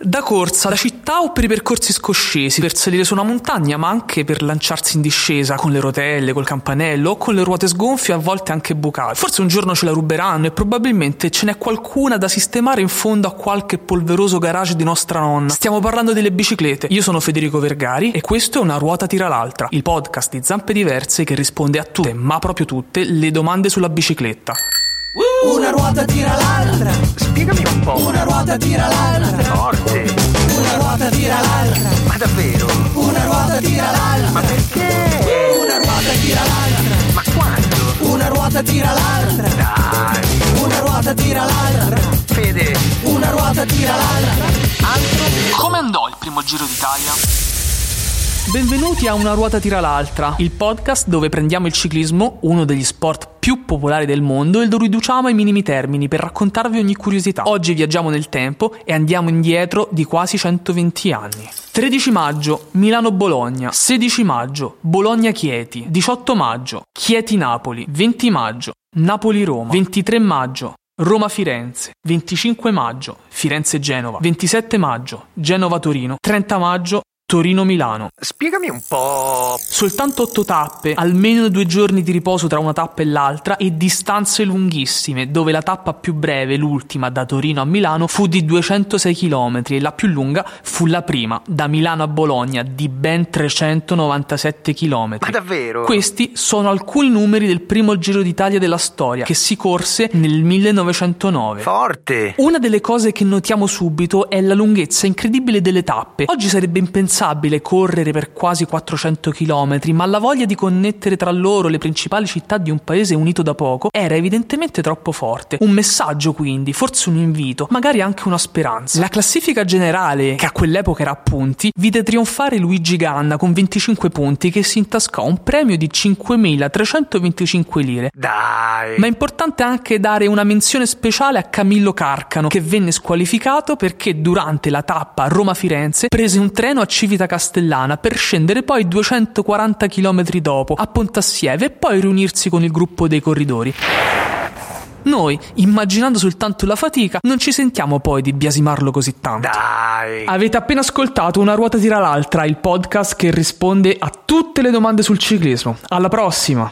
Da corsa, da città o per i percorsi scoscesi, per salire su una montagna, ma anche per lanciarsi in discesa con le rotelle, col campanello o con le ruote sgonfie, a volte anche bucate. Forse un giorno ce la ruberanno e probabilmente ce n'è qualcuna da sistemare in fondo a qualche polveroso garage di nostra nonna. Stiamo parlando delle biciclette. Io sono Federico Vergari e questo è Una ruota tira l'altra, il podcast di Zampe Diverse che risponde a tutte, ma proprio tutte, le domande sulla bicicletta. Una ruota tira l'altra. Spiegami un po'. Una ruota tira l'altra. Ruota tira l'altra. Dai. Una ruota tira l'altra. Fede. Una ruota tira l'altra. Come andò il primo Giro d'Italia? Benvenuti a Una ruota tira l'altra, il podcast dove prendiamo il ciclismo, uno degli sport più popolari del mondo, e lo riduciamo ai minimi termini per raccontarvi ogni curiosità. Oggi viaggiamo nel tempo e andiamo indietro di quasi 120 anni. 13 maggio, Milano-Bologna. 16 maggio, Bologna-Chieti. 18 maggio, Chieti-Napoli. 20 maggio, Napoli-Roma. 23 maggio, Roma-Firenze, 25 maggio, Firenze-Genova, 27 maggio, Genova-Torino, 30 maggio, Torino-Milano. Spiegami un po'. Soltanto 8 tappe, almeno due giorni di riposo tra una tappa e l'altra e distanze lunghissime, dove la tappa più breve, l'ultima da Torino a Milano, fu di 206 km e la più lunga fu la prima, da Milano a Bologna, di ben 397 km. Ma davvero? Questi sono alcuni numeri del primo Giro d'Italia della storia, che si corse nel 1909. Forte. Una delle cose che notiamo subito è la lunghezza incredibile delle tappe. Oggi sarebbe impensabile correre per quasi 400 km, ma la voglia di connettere tra loro le principali città di un paese unito da poco era evidentemente troppo forte. Un messaggio quindi, forse un invito, magari anche una speranza. La classifica generale, che a quell'epoca era a punti, vide trionfare Luigi Ganna con 25 punti che si intascò un premio di 5.325 lire. Dai. Ma è importante anche dare una menzione speciale a Camillo Carcano, che venne squalificato perché durante la tappa Roma-Firenze prese un treno a Civita Castellana per scendere poi 240 km dopo a Pontassieve e poi riunirsi con il gruppo dei corridori. Noi, immaginando soltanto la fatica, non ci sentiamo poi di biasimarlo così tanto. Dai. Avete appena ascoltato Una ruota tira l'altra, il podcast che risponde a tutte le domande sul ciclismo. Alla prossima!